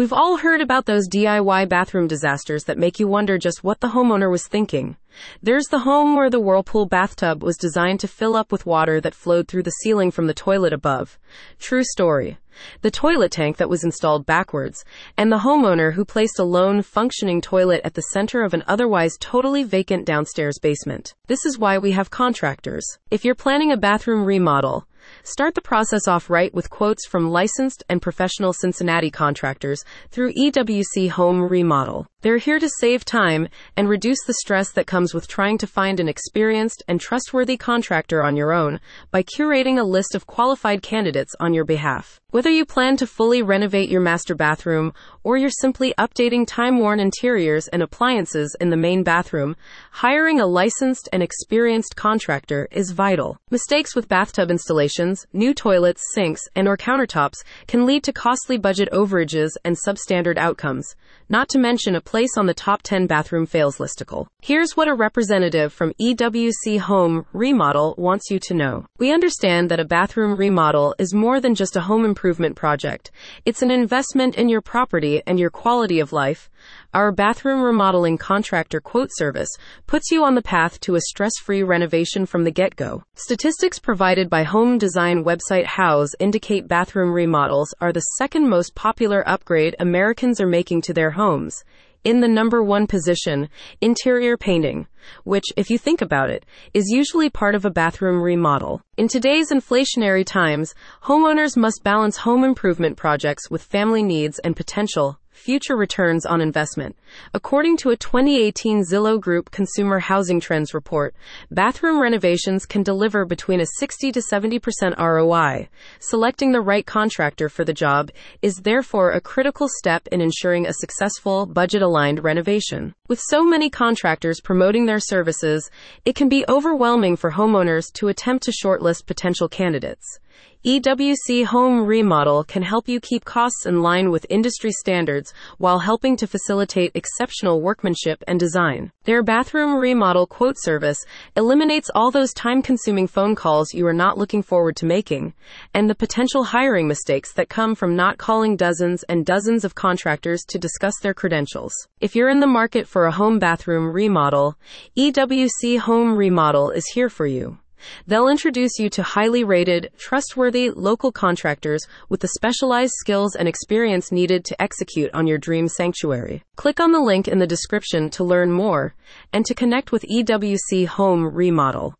We've all heard about those DIY bathroom disasters that make you wonder just what the homeowner was thinking. There's the home where the Whirlpool bathtub was designed to fill up with water that flowed through the ceiling from the toilet above. True story. The toilet tank that was installed backwards, and the homeowner who placed a lone functioning toilet at the center of an otherwise totally vacant downstairs basement. This is why we have contractors. If you're planning a bathroom remodel, Start the process off right with quotes from licensed and professional Cincinnati contractors through EWC Home Remodel. They're here to save time and reduce the stress that comes with trying to find an experienced and trustworthy contractor on your own by curating a list of qualified candidates on your behalf. Whether you plan to fully renovate your master bathroom or you're simply updating time worn interiors and appliances in the main bathroom, hiring a licensed and experienced contractor is vital. Mistakes with bathtub installations, new toilets, sinks, and or countertops can lead to costly budget overages and substandard outcomes, not to mention a place on the top 10 bathroom fails listicle. Here's what a representative from EWC Home Remodel wants you to know. We understand that a bathroom remodel is more than just a home improvement project. It's an investment in your property and your quality of life. Our bathroom remodeling contractor quote service puts you on the path to a stress free renovation from the get go. Statistics provided by home design website Houzz indicate bathroom remodels are the second most popular upgrade Americans are making to their homes in the number one position, interior painting, which, if you think about it, is usually part of a bathroom remodel. In today's inflationary times, homeowners must balance home improvement projects with family needs and potential future returns on investment. According to a 2018 Zillow Group Consumer Housing Trends report, bathroom renovations can deliver between a 60 to 70% ROI. Selecting the right contractor for the job is therefore a critical step in ensuring a successful, budget aligned renovation. With so many contractors promoting their services, it can be overwhelming for homeowners to attempt to shortlist potential candidates. EWC Home Remodel can help you keep costs in line with industry standards while helping to facilitate exceptional workmanship and design. Their bathroom remodel quote service eliminates all those time consuming phone calls you are not looking forward to making and the potential hiring mistakes that come from not calling dozens and dozens of contractors to discuss their credentials. If you're in the market for a home bathroom remodel, EWC Home Remodel is here for you. They'll introduce you to highly rated, trustworthy local contractors with the specialized skills and experience needed to execute on your dream sanctuary. Click on the link in the description to learn more and to connect with EWC Home Remodel.